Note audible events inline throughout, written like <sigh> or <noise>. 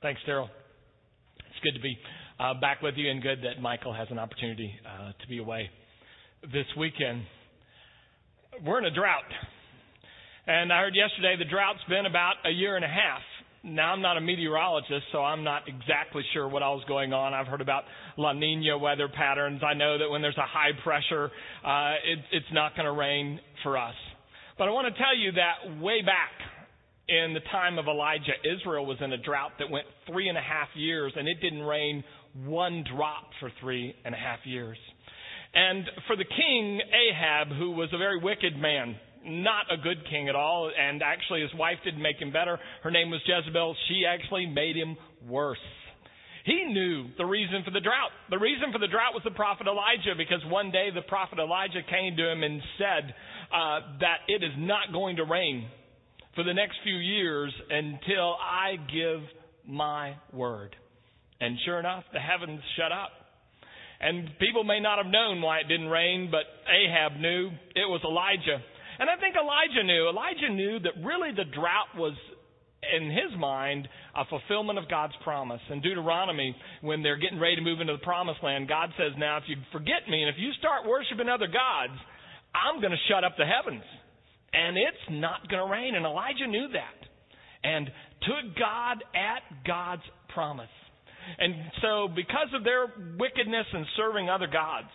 Thanks, Daryl. It's good to be uh, back with you, and good that Michael has an opportunity uh, to be away this weekend. We're in a drought. And I heard yesterday the drought's been about a year and a half. Now, I'm not a meteorologist, so I'm not exactly sure what all is going on. I've heard about La Nina weather patterns. I know that when there's a high pressure, uh, it, it's not going to rain for us. But I want to tell you that way back in the time of Elijah, Israel was in a drought that went three and a half years, and it didn't rain one drop for three and a half years. And for the king, Ahab, who was a very wicked man, not a good king at all, and actually his wife didn't make him better. Her name was Jezebel. She actually made him worse. He knew the reason for the drought. The reason for the drought was the prophet Elijah, because one day the prophet Elijah came to him and said uh, that it is not going to rain for the next few years until I give my word. And sure enough, the heavens shut up. And people may not have known why it didn't rain, but Ahab knew it was Elijah. And I think Elijah knew. Elijah knew that really the drought was, in his mind, a fulfillment of God's promise. In Deuteronomy, when they're getting ready to move into the promised land, God says, Now, if you forget me and if you start worshiping other gods, I'm going to shut up the heavens and it's not going to rain. And Elijah knew that and took God at God's promise. And so, because of their wickedness and serving other gods,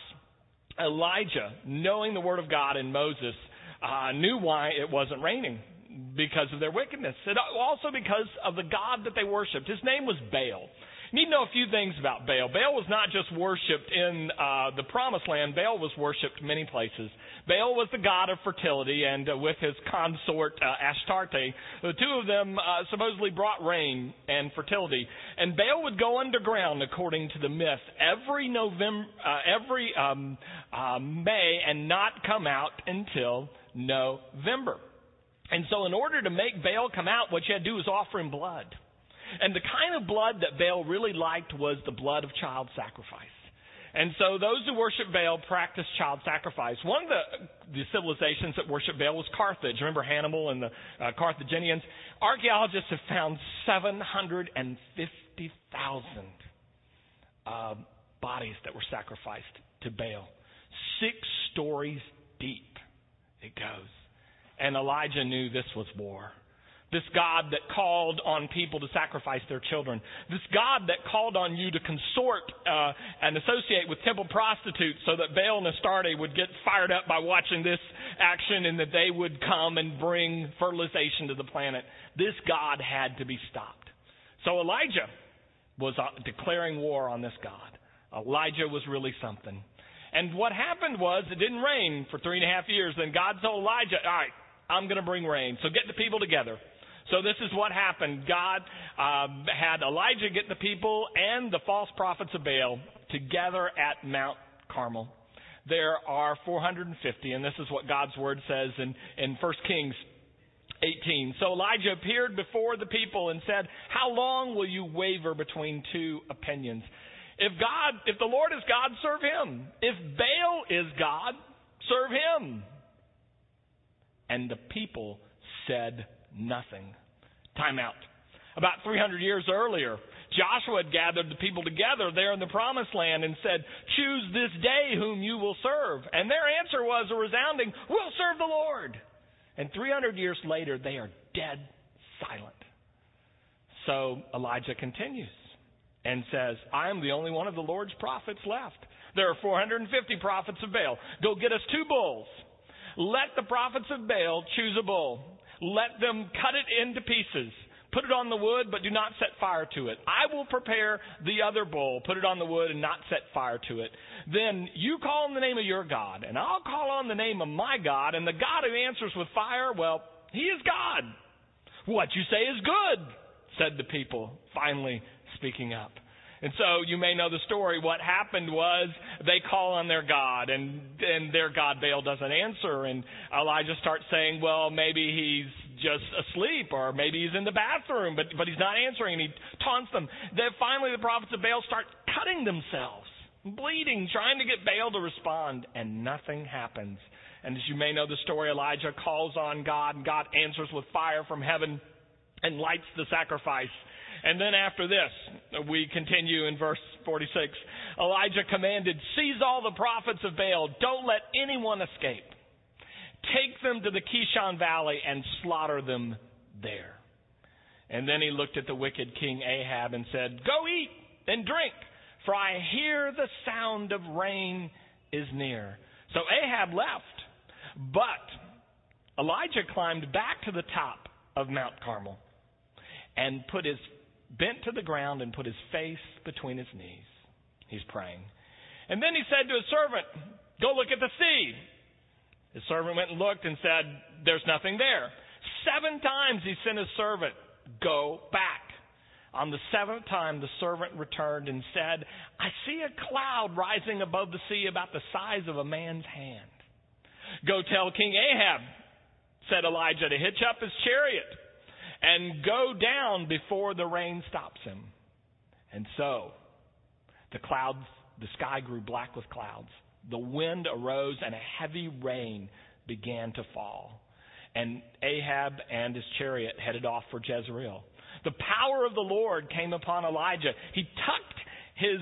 Elijah, knowing the word of God in Moses, uh, knew why it wasn't raining because of their wickedness. And also because of the God that they worshiped. His name was Baal need to know a few things about Baal. Baal was not just worshipped in uh, the promised land, Baal was worshipped many places. Baal was the god of fertility, and uh, with his consort uh, Astarte, the two of them uh, supposedly brought rain and fertility. And Baal would go underground, according to the myth, every November, uh, every um, uh, May, and not come out until November. And so, in order to make Baal come out, what you had to do was offer him blood. And the kind of blood that Baal really liked was the blood of child sacrifice. And so those who worship Baal practice child sacrifice. One of the, the civilizations that worship Baal was Carthage. Remember Hannibal and the uh, Carthaginians? Archaeologists have found 750,000 uh, bodies that were sacrificed to Baal. Six stories deep it goes. And Elijah knew this was war. This God that called on people to sacrifice their children. This God that called on you to consort uh, and associate with temple prostitutes so that Baal and Astarte would get fired up by watching this action and that they would come and bring fertilization to the planet. This God had to be stopped. So Elijah was uh, declaring war on this God. Elijah was really something. And what happened was it didn't rain for three and a half years. Then God told Elijah, All right, I'm going to bring rain. So get the people together. So this is what happened. God um, had Elijah get the people and the false prophets of Baal together at Mount Carmel. There are 450, and this is what God's word says in, in 1 Kings 18. So Elijah appeared before the people and said, How long will you waver between two opinions? If God, if the Lord is God, serve him. If Baal is God, serve him. And the people said nothing. Time out. About 300 years earlier, Joshua had gathered the people together there in the promised land and said, Choose this day whom you will serve. And their answer was a resounding, We'll serve the Lord. And 300 years later, they are dead silent. So Elijah continues and says, I am the only one of the Lord's prophets left. There are 450 prophets of Baal. Go get us two bulls. Let the prophets of Baal choose a bull let them cut it into pieces. Put it on the wood, but do not set fire to it. I will prepare the other bull, put it on the wood, and not set fire to it. Then you call on the name of your God, and I'll call on the name of my God, and the God who answers with fire, well, he is God. What you say is good, said the people, finally speaking up. And so you may know the story. What happened was they call on their God, and and their God Baal doesn't answer, and Elijah starts saying, "Well, maybe he's just asleep, or maybe he's in the bathroom, but but he's not answering." And he taunts them. Then finally, the prophets of Baal start cutting themselves, bleeding, trying to get Baal to respond, and nothing happens. And as you may know the story, Elijah calls on God, and God answers with fire from heaven and lights the sacrifice And then after this, we continue in verse 46. Elijah commanded, Seize all the prophets of Baal. Don't let anyone escape. Take them to the Kishon Valley and slaughter them there. And then he looked at the wicked king Ahab and said, Go eat and drink, for I hear the sound of rain is near. So Ahab left, but Elijah climbed back to the top of Mount Carmel and put his bent to the ground and put his face between his knees. He's praying. And then he said to his servant, Go look at the sea. His servant went and looked and said, There's nothing there. Seven times he sent his servant, Go back. On the seventh time, the servant returned and said, I see a cloud rising above the sea about the size of a man's hand. Go tell King Ahab, said Elijah, to hitch up his chariot and go down before the rain stops him. And so, the clouds, the sky grew black with clouds. The wind arose and a heavy rain began to fall. And Ahab and his chariot headed off for Jezreel. The power of the Lord came upon Elijah. He tucked his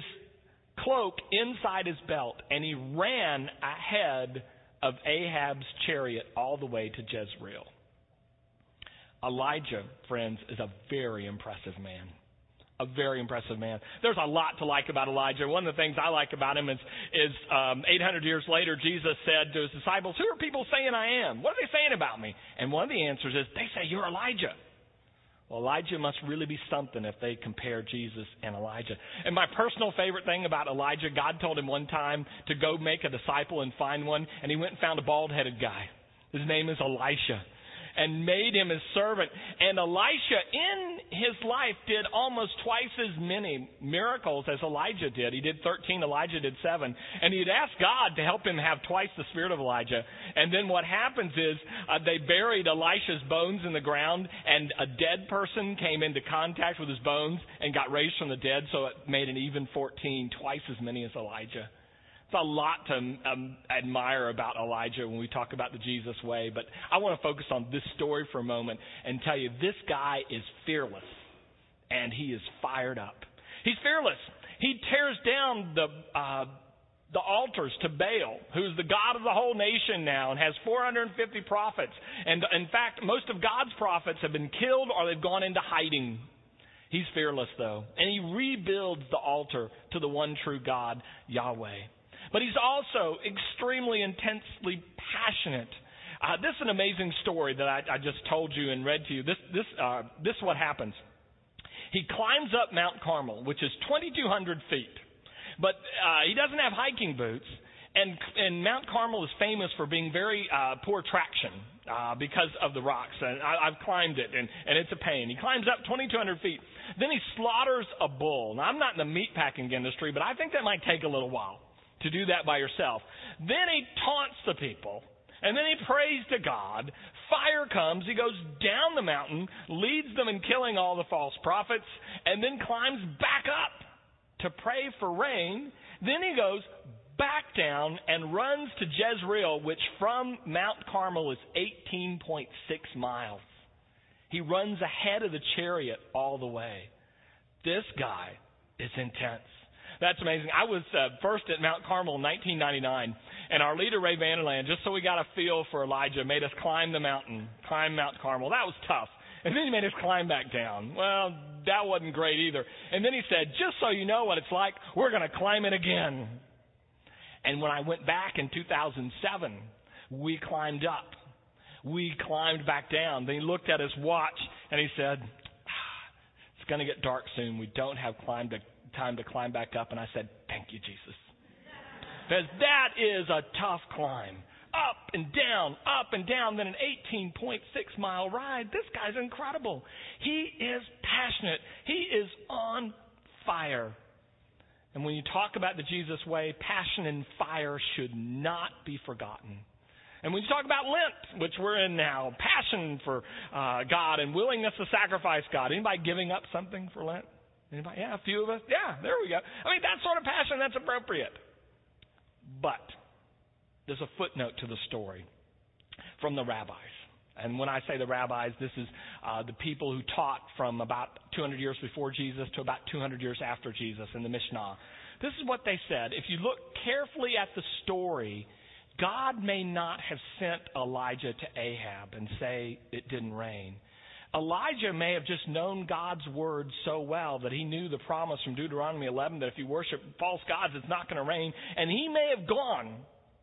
cloak inside his belt and he ran ahead of Ahab's chariot all the way to Jezreel. Elijah, friends, is a very impressive man. A very impressive man. There's a lot to like about Elijah. One of the things I like about him is, is um, 800 years later, Jesus said to his disciples, Who are people saying I am? What are they saying about me? And one of the answers is, They say you're Elijah. Well, Elijah must really be something if they compare Jesus and Elijah. And my personal favorite thing about Elijah, God told him one time to go make a disciple and find one, and he went and found a bald headed guy. His name is Elisha and made him his servant. And Elisha, in his life, did almost twice as many miracles as Elijah did. He did 13, Elijah did 7. And he'd asked God to help him have twice the spirit of Elijah. And then what happens is uh, they buried Elisha's bones in the ground, and a dead person came into contact with his bones and got raised from the dead, so it made an even 14, twice as many as Elijah. It's a lot to um, admire about Elijah when we talk about the Jesus way, but I want to focus on this story for a moment and tell you this guy is fearless and he is fired up. He's fearless. He tears down the uh, the altars to Baal, who's the god of the whole nation now and has 450 prophets. And in fact, most of God's prophets have been killed or they've gone into hiding. He's fearless though, and he rebuilds the altar to the one true God, Yahweh. But he's also extremely intensely passionate. Uh, this is an amazing story that I, I, just told you and read to you. This, this, uh, this is what happens. He climbs up Mount Carmel, which is 2,200 feet, but uh, he doesn't have hiking boots. And, and Mount Carmel is famous for being very uh, poor traction uh, because of the rocks. And I, I've climbed it, and, and it's a pain. He climbs up 2,200 feet. Then he slaughters a bull. Now, I'm not in the meat packing industry, but I think that might take a little while to do that by yourself. Then he taunts the people. And then he prays to God. Fire comes. He goes down the mountain, leads them in killing all the false prophets, and then climbs back up to pray for rain. Then he goes back down and runs to Jezreel, which from Mount Carmel is 18.6 miles. He runs ahead of the chariot all the way. This guy is intense. That's amazing. I was uh, first at Mount Carmel in 1999, and our leader, Ray Vander Laan, just so we got a feel for Elijah, made us climb the mountain, climb Mount Carmel. That was tough. And then he made us climb back down. Well, that wasn't great either. And then he said, just so you know what it's like, we're going to climb it again. And when I went back in 2007, we climbed up. We climbed back down. Then he looked at his watch and he said, ah, It's going to get dark soon. We don't have climbed a time to climb back up, and I said, Thank you, Jesus. Because that is a tough climb. Up and down, up and down, then an 18.6 mile ride. This guy's incredible. He is passionate. He is on fire. And when you talk about the Jesus way, passion and fire should not be forgotten. And when you talk about Lent, which we're in now, passion for uh, God and willingness to sacrifice God. Anybody giving up something for Lent? Anybody? Yeah, a few of us. Yeah, there we go. I mean, that sort of passion, that's appropriate. But there's a footnote to the story from the rabbis. And when I say the rabbis, this is uh, the people who taught from about 200 years before Jesus to about 200 years after Jesus in the Mishnah. This is what they said. If you look carefully at the story, God may not have sent Elijah to Ahab and say it didn't rain. Elijah may have just known God's word so well that he knew the promise from Deuteronomy 11 that if you worship false gods, it's not going to rain. And he may have gone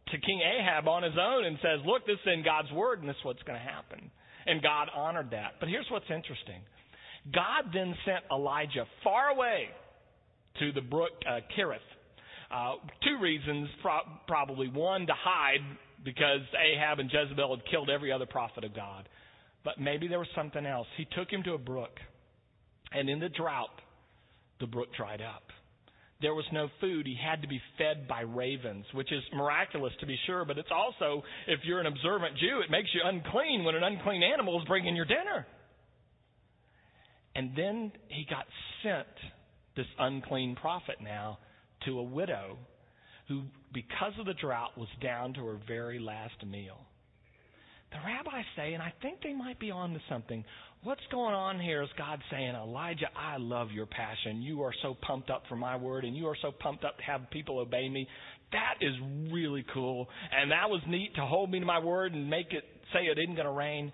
to King Ahab on his own and says, Look, this is in God's word, and this is what's going to happen. And God honored that. But here's what's interesting God then sent Elijah far away to the brook uh, Kerith. Uh, two reasons, pro- probably. One, to hide because Ahab and Jezebel had killed every other prophet of God. But maybe there was something else. He took him to a brook, and in the drought, the brook dried up. There was no food. He had to be fed by ravens, which is miraculous to be sure, but it's also, if you're an observant Jew, it makes you unclean when an unclean animal is bringing your dinner. And then he got sent, this unclean prophet now, to a widow who, because of the drought, was down to her very last meal. The rabbis say, and I think they might be on to something, what's going on here is God saying, Elijah, I love your passion. You are so pumped up for my word, and you are so pumped up to have people obey me. That is really cool. And that was neat to hold me to my word and make it say it isn't going to rain.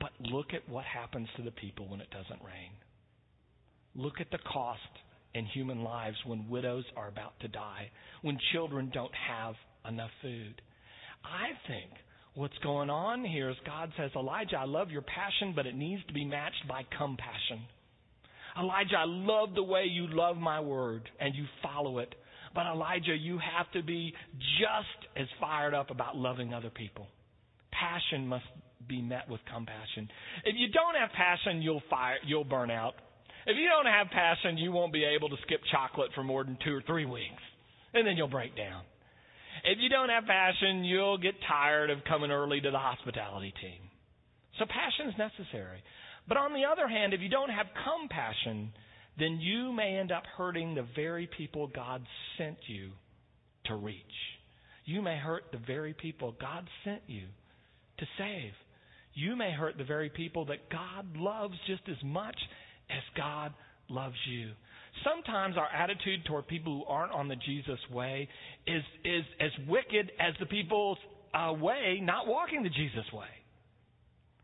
But look at what happens to the people when it doesn't rain. Look at the cost in human lives when widows are about to die, when children don't have enough food. I think What's going on here is God says, Elijah, I love your passion, but it needs to be matched by compassion. Elijah, I love the way you love my word and you follow it. But Elijah, you have to be just as fired up about loving other people. Passion must be met with compassion. If you don't have passion, you'll fire, you'll burn out. If you don't have passion, you won't be able to skip chocolate for more than two or three weeks. And then you'll break down. If you don't have passion, you'll get tired of coming early to the hospitality team. So passion is necessary. But on the other hand, if you don't have compassion, then you may end up hurting the very people God sent you to reach. You may hurt the very people God sent you to save. You may hurt the very people that God loves just as much as God loves you. Sometimes our attitude toward people who aren't on the Jesus way is, is as wicked as the people's uh, way not walking the Jesus way.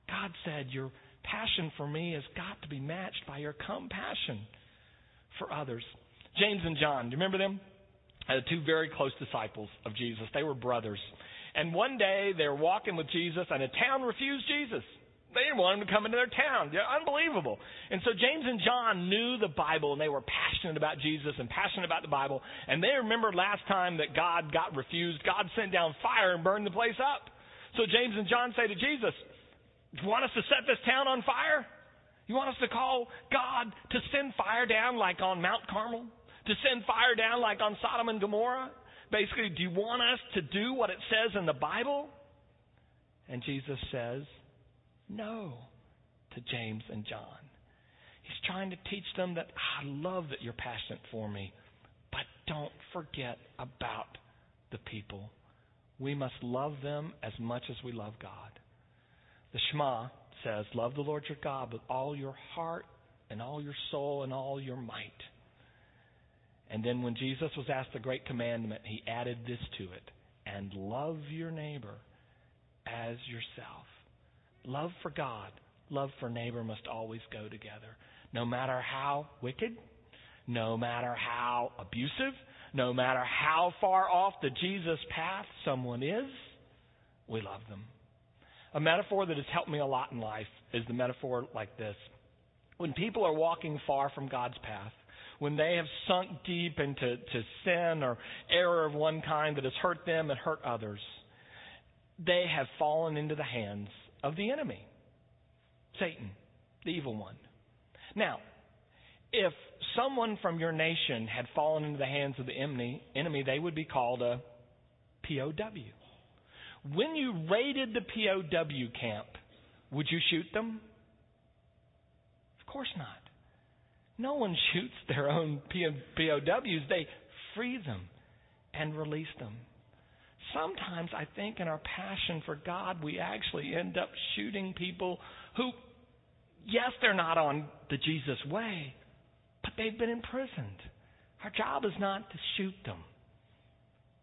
God said, Your passion for me has got to be matched by your compassion for others. James and John, do you remember them? Uh, two very close disciples of Jesus. They were brothers. And one day they were walking with Jesus, and a town refused Jesus. They didn't want him to come into their town. They're unbelievable. And so James and John knew the Bible and they were passionate about Jesus and passionate about the Bible. And they remembered last time that God got refused. God sent down fire and burned the place up. So James and John say to Jesus, Do You want us to set this town on fire? You want us to call God to send fire down like on Mount Carmel? To send fire down like on Sodom and Gomorrah? Basically, do you want us to do what it says in the Bible? And Jesus says, no to James and John. He's trying to teach them that I love that you're passionate for me, but don't forget about the people. We must love them as much as we love God. The Shema says, Love the Lord your God with all your heart and all your soul and all your might. And then when Jesus was asked the great commandment, he added this to it and love your neighbor as yourself. Love for God, love for neighbor must always go together. No matter how wicked, no matter how abusive, no matter how far off the Jesus path someone is, we love them. A metaphor that has helped me a lot in life is the metaphor like this. When people are walking far from God's path, when they have sunk deep into to sin or error of one kind that has hurt them and hurt others, they have fallen into the hands of the enemy Satan, the evil one. Now, if someone from your nation had fallen into the hands of the enemy, they would be called a POW. When you raided the POW camp, would you shoot them? Of course not. No one <laughs> shoots their own POWs. They free them and release them. Sometimes I think in our passion for God, we actually end up shooting people who, yes, they're not on the Jesus way, but they've been imprisoned. Our job is not to shoot them,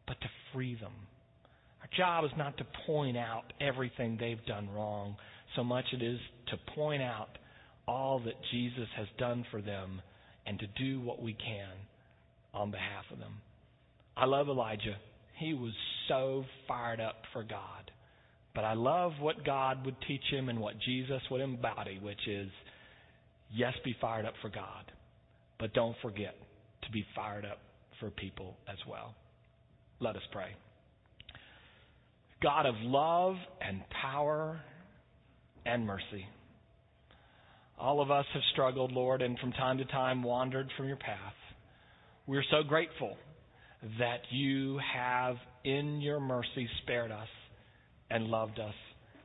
but to free them. Our job is not to point out everything they've done wrong, so much it is to point out all that Jesus has done for them and to do what we can on behalf of them. I love Elijah. He was so fired up for God. But I love what God would teach him and what Jesus would embody, which is yes, be fired up for God, but don't forget to be fired up for people as well. Let us pray. God of love and power and mercy. All of us have struggled, Lord, and from time to time wandered from your path. We're so grateful that you have, in your mercy, spared us and loved us.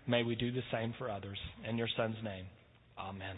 May we do the same for others. In your Son's name, amen.